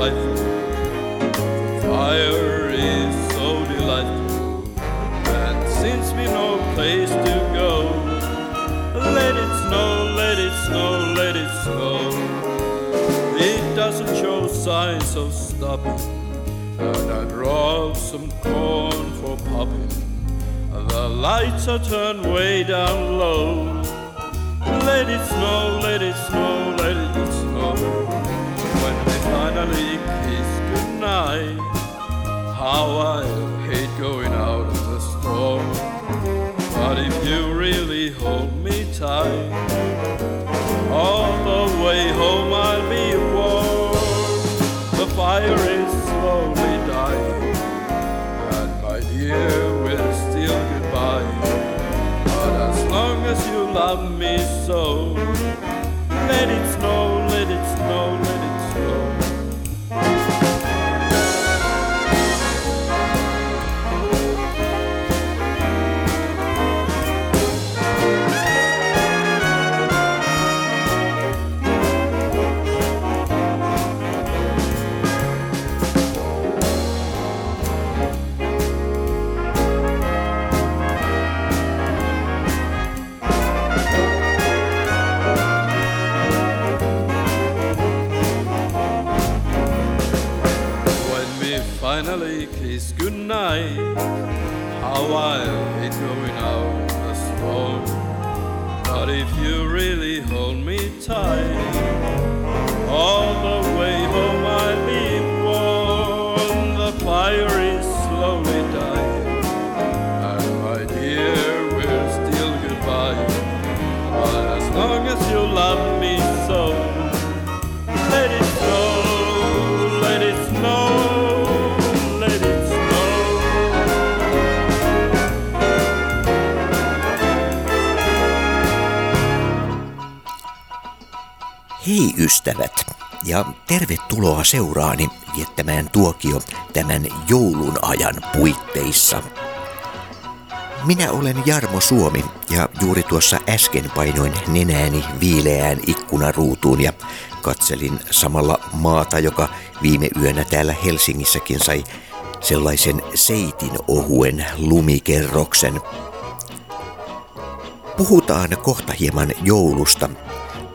frightful. Fire is so delightful, and since we no place to go, let it snow, let it snow, let it snow. It doesn't show signs of stopping, and I draw some corn for popping. The lights are turned way down low. Let it snow, let it snow, let it finally kiss goodnight, how I hate going out of the storm. But if you really hold me tight, all the way home I'll be warm. The fire is slowly dying, and my dear, we're still goodbye. But as long as you love me so, let it snow, Hei ystävät ja tervetuloa seuraani viettämään tuokio tämän joulun ajan puitteissa. Minä olen Jarmo Suomi ja juuri tuossa äsken painoin nenääni viileään ikkunaruutuun ja katselin samalla maata, joka viime yönä täällä Helsingissäkin sai sellaisen seitin ohuen lumikerroksen. Puhutaan kohta hieman joulusta,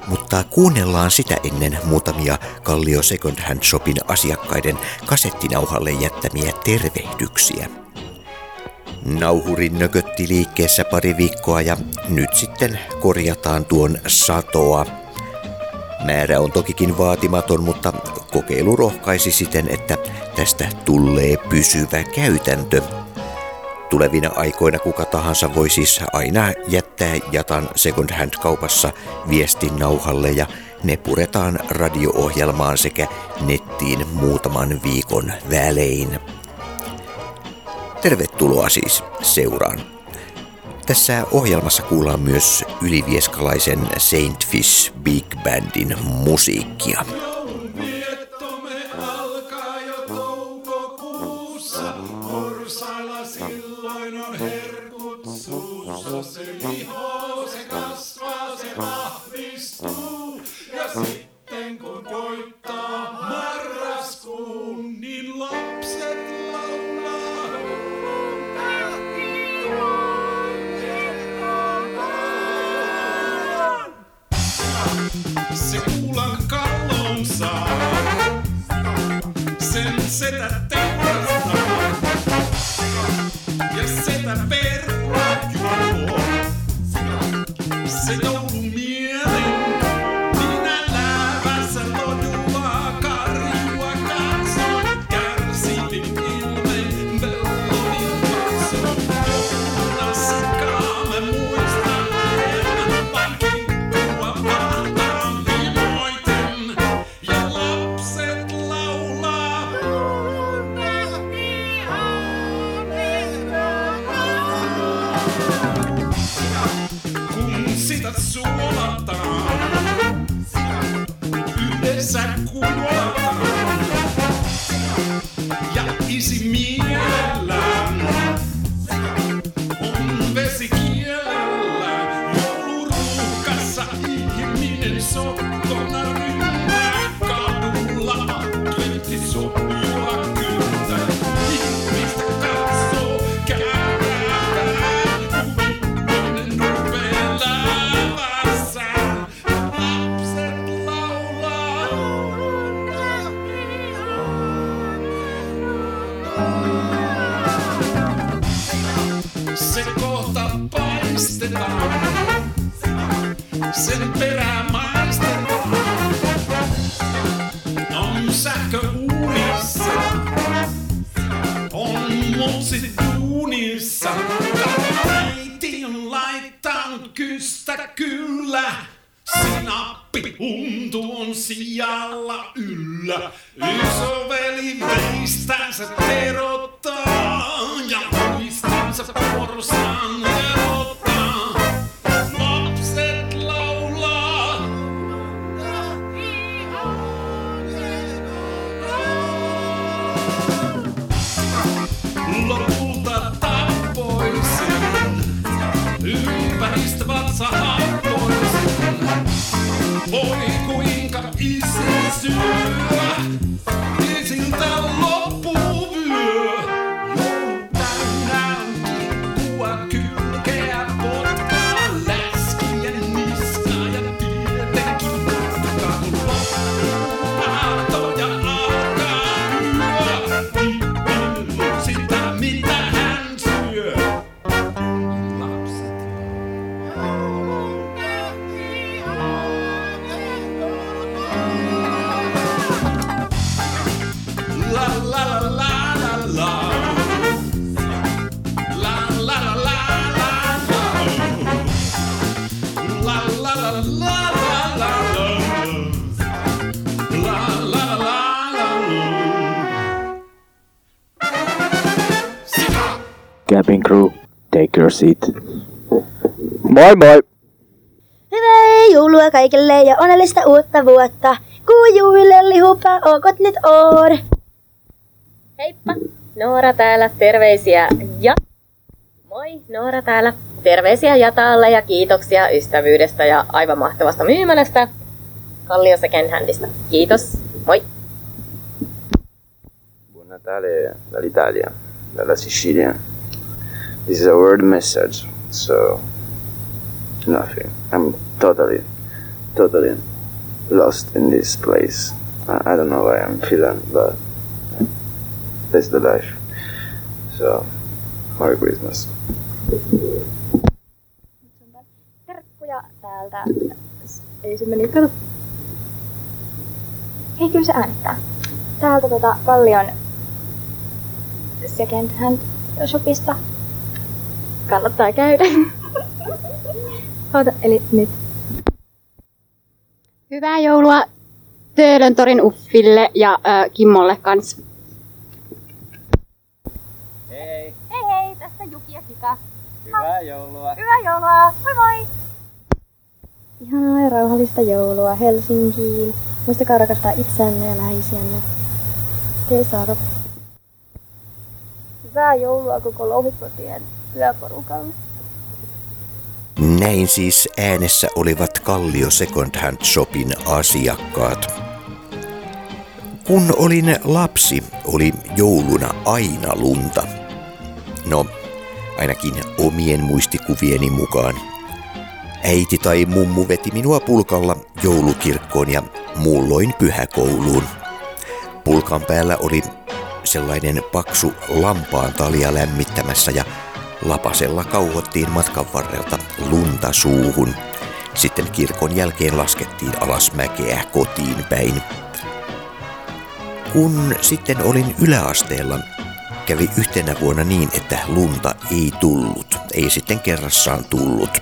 mutta kuunnellaan sitä ennen muutamia Kallio Second Hand Shopin asiakkaiden kasettinauhalle jättämiä tervehdyksiä. Nauhuri nökötti liikkeessä pari viikkoa ja nyt sitten korjataan tuon satoa. Määrä on tokikin vaatimaton, mutta kokeilu rohkaisi siten, että tästä tulee pysyvä käytäntö. Tulevina aikoina kuka tahansa voi siis aina jättää jatan second hand kaupassa viestin nauhalle ja ne puretaan radio-ohjelmaan sekä nettiin muutaman viikon välein. Tervetuloa siis seuraan. Tässä ohjelmassa kuullaan myös ylivieskalaisen Saint Fish Big Bandin musiikkia. Oh. Sista suolanta kyllä. Sinappi untu on sijalla yllä. Isoveli veistänsä terottaa ja muistansa porostaan erottaa. Lapset laulaa. Lopulta soon. Seat. Moi moi! Hyvää joulua kaikille ja onnellista uutta vuotta. Kuujuille lihuppa, ookot nyt oor. Heippa! Noora täällä, terveisiä ja... Moi, Noora täällä. Terveisiä Jataalle ja kiitoksia ystävyydestä ja aivan mahtavasta myymälästä. Kallio Second Handista. Kiitos, moi! Buon Natale dall'Italia, dalla Sicilia. This is a word message, so nothing. I'm totally, totally lost in this place. I, I don't know why I'm feeling, but that's the life. So, Merry Christmas. Kyllä se äänittää. Täältä tota Kallion second hand shopista. Kannattaa käydä. Oota, eli nyt. Hyvää joulua Töölön torin Uffille ja äh, Kimmolle kans. Hei hei, tässä Juki ja Kika. Hyvää joulua. Hyvää joulua! Moi moi! Ihanaa ja rauhallista joulua Helsinkiin. Muistakaa rakastaa itseänne ja läheisiänne. Te saada. Hyvää joulua koko Louhikkotien työporukalle. Näin siis äänessä olivat Kallio Second Hand Shopin asiakkaat. Kun olin lapsi, oli jouluna aina lunta. No, ainakin omien muistikuvieni mukaan. Äiti tai mummu veti minua pulkalla joulukirkkoon ja muulloin pyhäkouluun. Pulkan päällä oli sellainen paksu lampaan talia lämmittämässä ja lapasella kauhottiin matkan varrelta lunta suuhun. Sitten kirkon jälkeen laskettiin alas mäkeä kotiin päin. Kun sitten olin yläasteella, kävi yhtenä vuonna niin, että lunta ei tullut. Ei sitten kerrassaan tullut.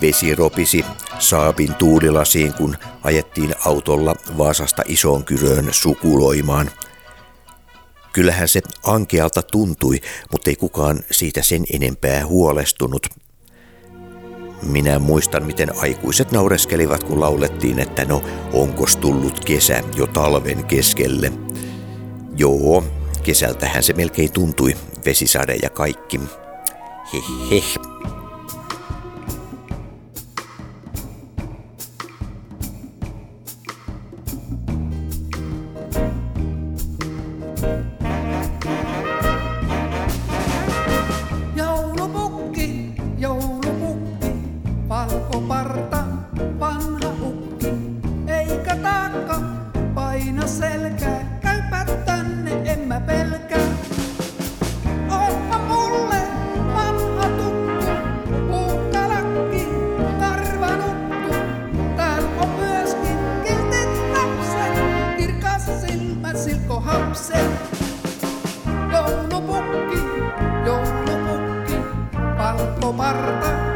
Vesi ropisi saapin tuulilasiin, kun ajettiin autolla Vaasasta isoon kyröön sukuloimaan. Kyllähän se ankealta tuntui, mutta ei kukaan siitä sen enempää huolestunut. Minä muistan, miten aikuiset naureskelivat, kun laulettiin, että no, onkos tullut kesä jo talven keskelle. Joo, kesältähän se melkein tuntui, vesisade ja kaikki. Heh jalka, paina selkää, käypä tänne, en mä pelkää. Ootpa mulle vanha tuttu, puukkalakki, karvanuttu. Tääl on myöskin kiltit lapset, kirkas silmä, silko hapset. Joulupukki, joulupukki, palkkoparta.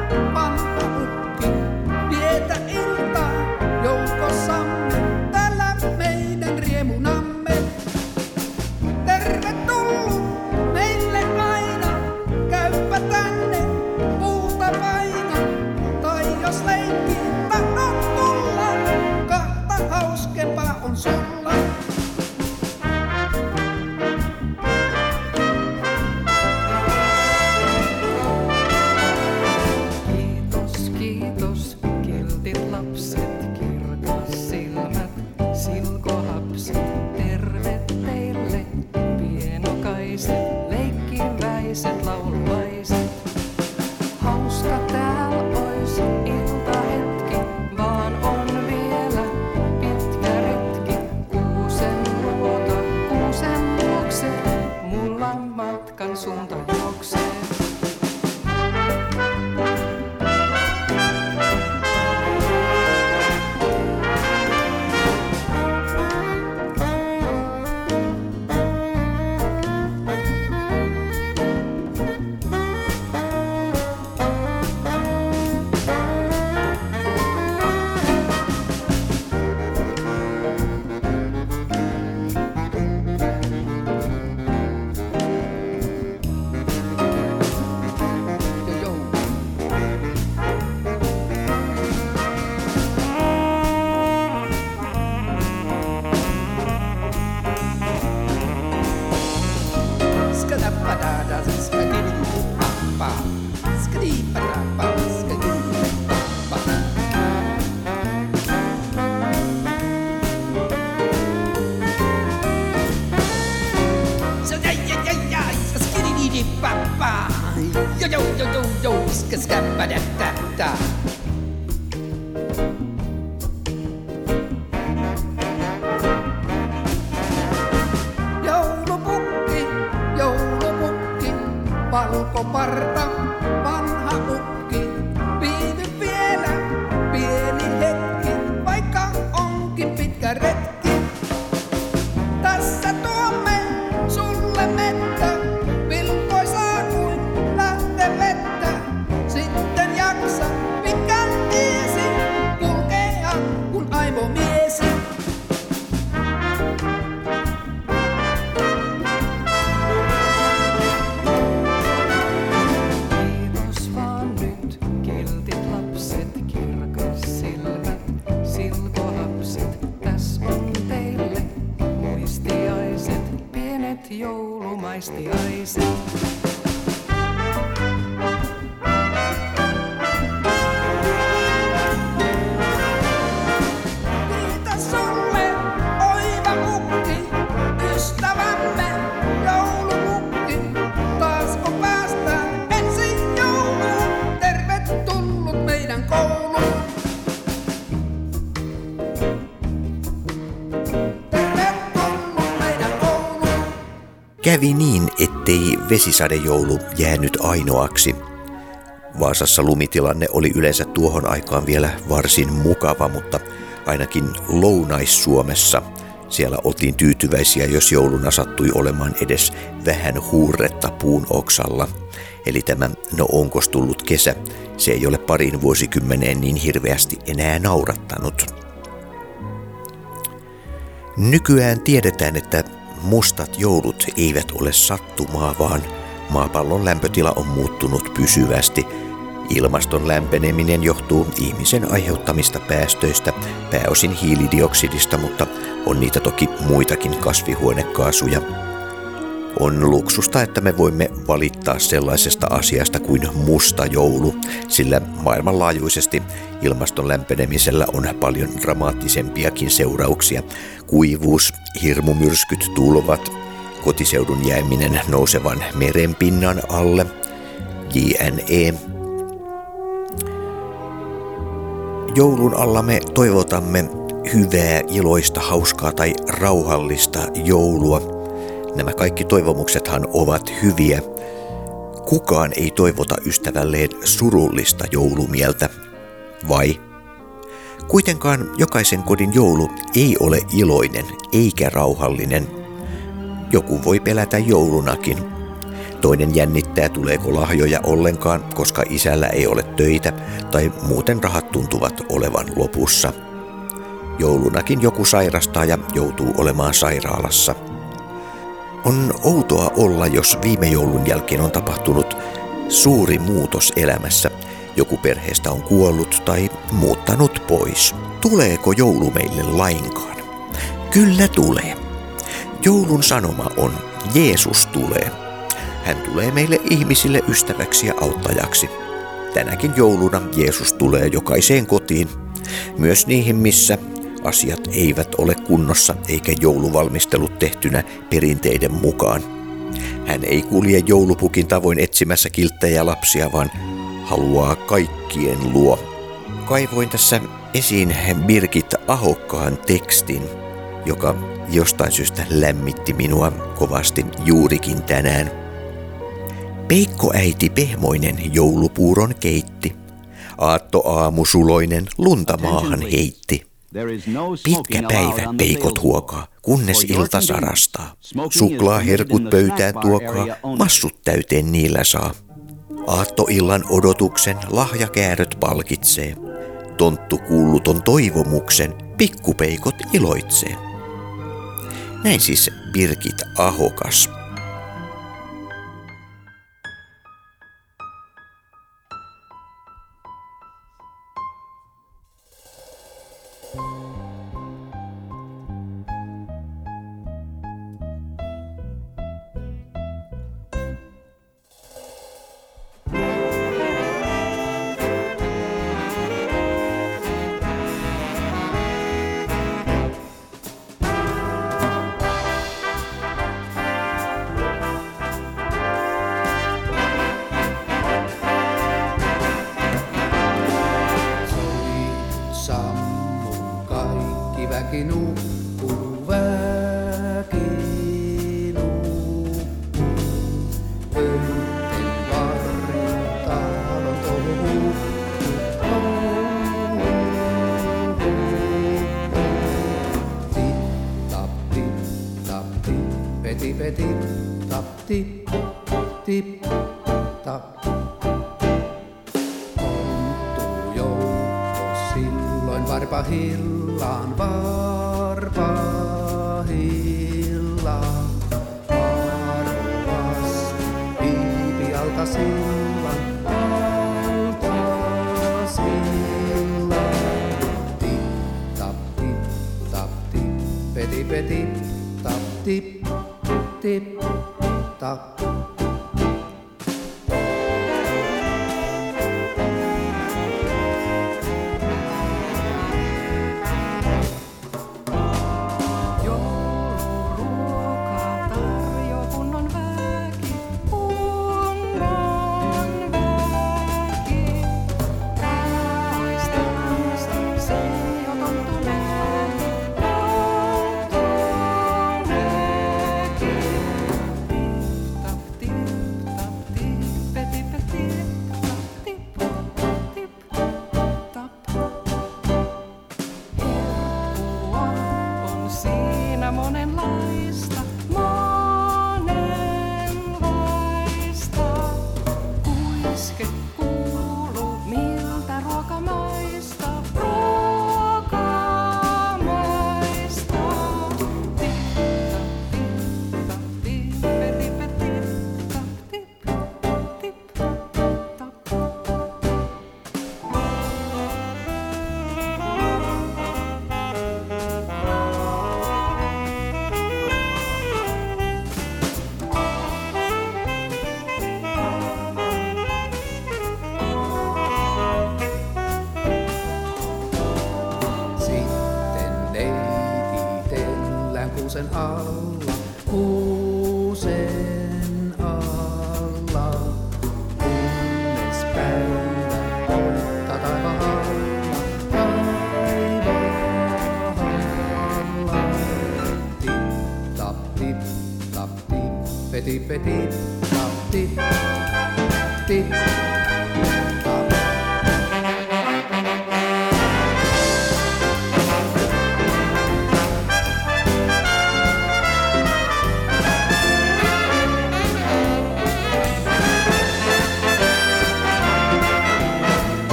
Kävi niin, ettei vesisadejoulu jäänyt ainoaksi. Vaasassa lumitilanne oli yleensä tuohon aikaan vielä varsin mukava, mutta ainakin Lounais-Suomessa siellä oltiin tyytyväisiä, jos jouluna sattui olemaan edes vähän huurretta puun oksalla. Eli tämä no onkos tullut kesä, se ei ole parin vuosikymmeneen niin hirveästi enää naurattanut. Nykyään tiedetään, että mustat joulut eivät ole sattumaa, vaan maapallon lämpötila on muuttunut pysyvästi. Ilmaston lämpeneminen johtuu ihmisen aiheuttamista päästöistä, pääosin hiilidioksidista, mutta on niitä toki muitakin kasvihuonekaasuja. On luksusta, että me voimme valittaa sellaisesta asiasta kuin musta joulu, sillä maailmanlaajuisesti ilmaston lämpenemisellä on paljon dramaattisempiakin seurauksia. Kuivuus, hirmumyrskyt, tulvat, kotiseudun jääminen nousevan merenpinnan alle, JNE. Joulun alla me toivotamme hyvää, iloista, hauskaa tai rauhallista joulua – Nämä kaikki toivomuksethan ovat hyviä. Kukaan ei toivota ystävälleen surullista joulumieltä, vai? Kuitenkaan jokaisen kodin joulu ei ole iloinen eikä rauhallinen. Joku voi pelätä joulunakin. Toinen jännittää, tuleeko lahjoja ollenkaan, koska isällä ei ole töitä tai muuten rahat tuntuvat olevan lopussa. Joulunakin joku sairastaa ja joutuu olemaan sairaalassa – on outoa olla, jos viime joulun jälkeen on tapahtunut suuri muutos elämässä. Joku perheestä on kuollut tai muuttanut pois. Tuleeko joulu meille lainkaan? Kyllä tulee. Joulun sanoma on, Jeesus tulee. Hän tulee meille ihmisille ystäväksi ja auttajaksi. Tänäkin jouluna Jeesus tulee jokaiseen kotiin, myös niihin, missä asiat eivät ole kunnossa eikä jouluvalmistelut tehtynä perinteiden mukaan. Hän ei kulje joulupukin tavoin etsimässä kilttejä lapsia, vaan haluaa kaikkien luo. Kaivoin tässä esiin Birgit Ahokkaan tekstin, joka jostain syystä lämmitti minua kovasti juurikin tänään. Peikko äiti pehmoinen joulupuuron keitti. Aatto aamusuloinen lunta maahan heitti. Pitkä päivä peikot huokaa, kunnes ilta sarastaa. Suklaa herkut pöytään tuokaa, massut täyteen niillä saa. Aattoillan odotuksen lahjakääröt palkitsee. Tonttu kuulluton toivomuksen, pikkupeikot iloitsee. Näin siis Birgit Ahokas. Peti, peti, tap, tip, tip, tap. Ontuu joukko silloin varpahillaan, varpahillaan. Arvas viipi alta sillan, alta sillan. Tip, tap, tip, tap, 딱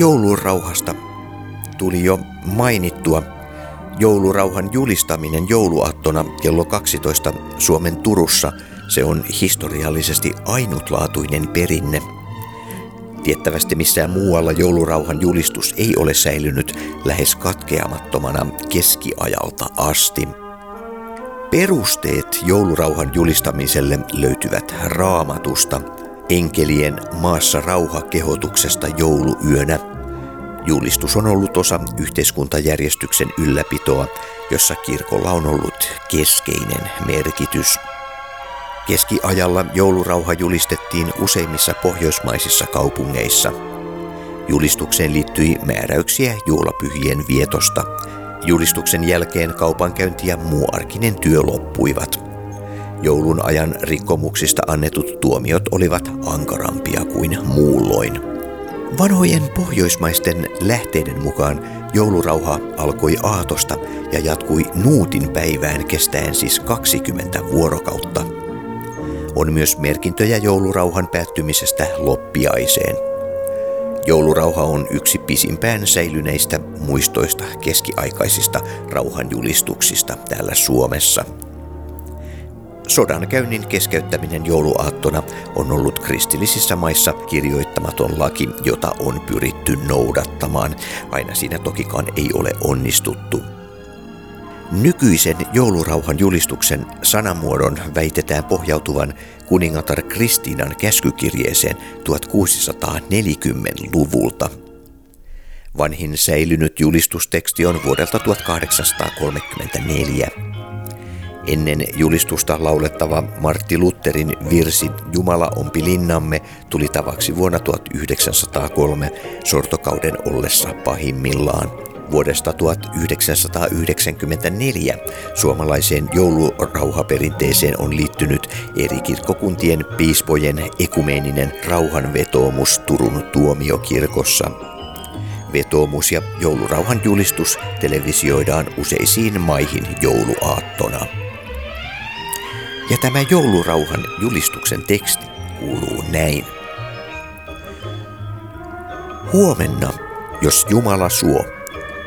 Joulurauhasta tuli jo mainittua. Joulurauhan julistaminen jouluaattona kello 12 Suomen Turussa, se on historiallisesti ainutlaatuinen perinne. Tiettävästi missään muualla joulurauhan julistus ei ole säilynyt lähes katkeamattomana keskiajalta asti. Perusteet joulurauhan julistamiselle löytyvät raamatusta, enkelien maassa rauha-kehotuksesta jouluyönä. Julistus on ollut osa yhteiskuntajärjestyksen ylläpitoa, jossa kirkolla on ollut keskeinen merkitys. Keskiajalla joulurauha julistettiin useimmissa pohjoismaisissa kaupungeissa. Julistukseen liittyi määräyksiä juhlapyhien vietosta. Julistuksen jälkeen kaupankäynti ja muu arkinen työ loppuivat. Joulun ajan rikkomuksista annetut tuomiot olivat ankarampia kuin muulloin. Vanhojen pohjoismaisten lähteiden mukaan joulurauha alkoi aatosta ja jatkui nuutin päivään kestäen siis 20 vuorokautta. On myös merkintöjä joulurauhan päättymisestä loppiaiseen. Joulurauha on yksi pisimpään säilyneistä muistoista keskiaikaisista rauhanjulistuksista täällä Suomessa. Sodankäynnin keskeyttäminen jouluaattona on ollut kristillisissä maissa kirjoittamaton laki, jota on pyritty noudattamaan. Aina siinä tokikaan ei ole onnistuttu. Nykyisen joulurauhan julistuksen sanamuodon väitetään pohjautuvan kuningatar Kristiinan käskykirjeeseen 1640-luvulta. Vanhin säilynyt julistusteksti on vuodelta 1834. Ennen julistusta laulettava Martti Lutherin virsi Jumala ompi linnamme tuli tavaksi vuonna 1903 sortokauden ollessa pahimmillaan. Vuodesta 1994 suomalaiseen joulurauhaperinteeseen on liittynyt eri kirkkokuntien piispojen ekumeeninen rauhanvetoomus Turun tuomiokirkossa. Vetoomus ja joulurauhan julistus televisioidaan useisiin maihin jouluaattona. Ja tämä joulurauhan julistuksen teksti kuuluu näin. Huomenna, jos Jumala suo,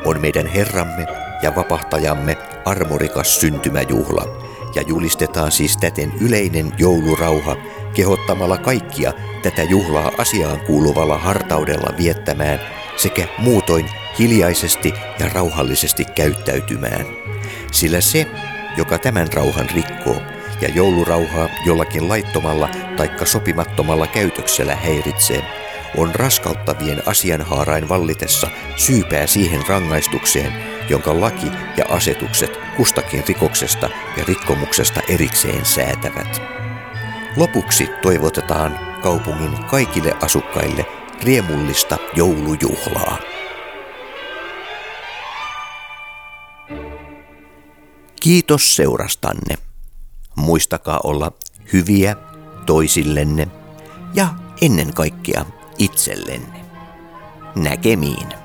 on meidän Herramme ja vapahtajamme armorikas syntymäjuhla ja julistetaan siis täten yleinen joulurauha kehottamalla kaikkia tätä juhlaa asiaan kuuluvalla hartaudella viettämään sekä muutoin hiljaisesti ja rauhallisesti käyttäytymään. Sillä se, joka tämän rauhan rikkoo ja joulurauhaa jollakin laittomalla taikka sopimattomalla käytöksellä häiritsee, on raskauttavien asianhaarain vallitessa syypää siihen rangaistukseen, jonka laki ja asetukset kustakin rikoksesta ja rikkomuksesta erikseen säätävät. Lopuksi toivotetaan kaupungin kaikille asukkaille riemullista joulujuhlaa. Kiitos seurastanne. Muistakaa olla hyviä toisillenne ja ennen kaikkea itsellenne. Näkemiin.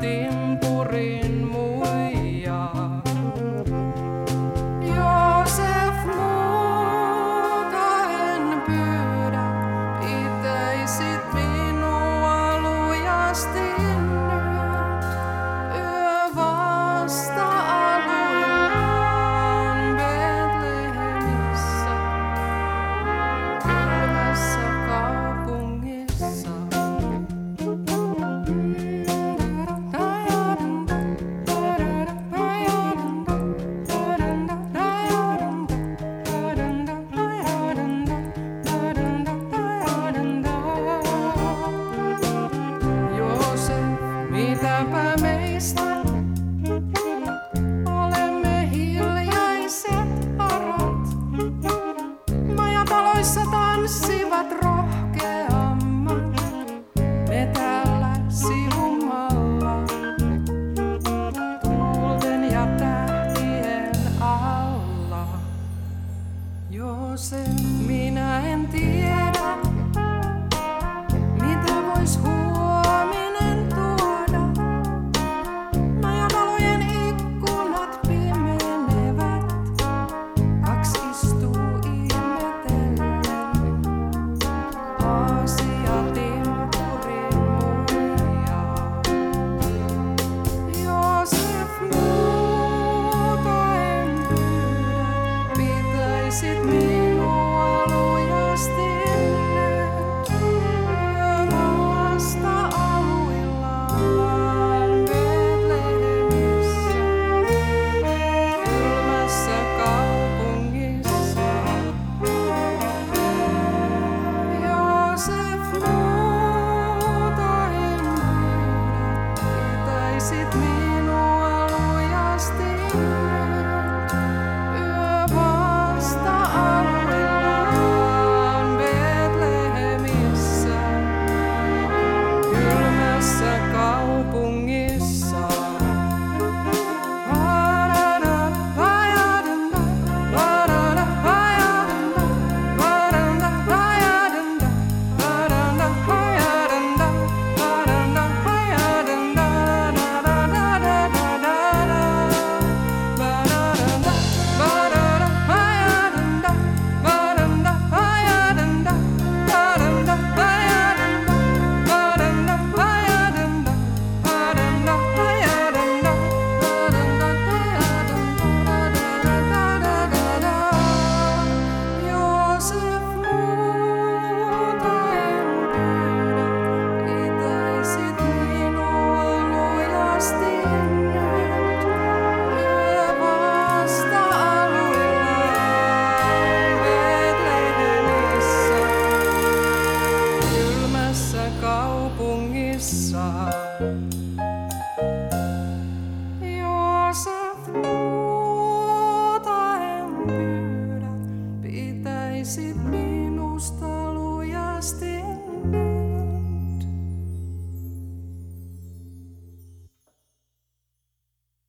tem stop.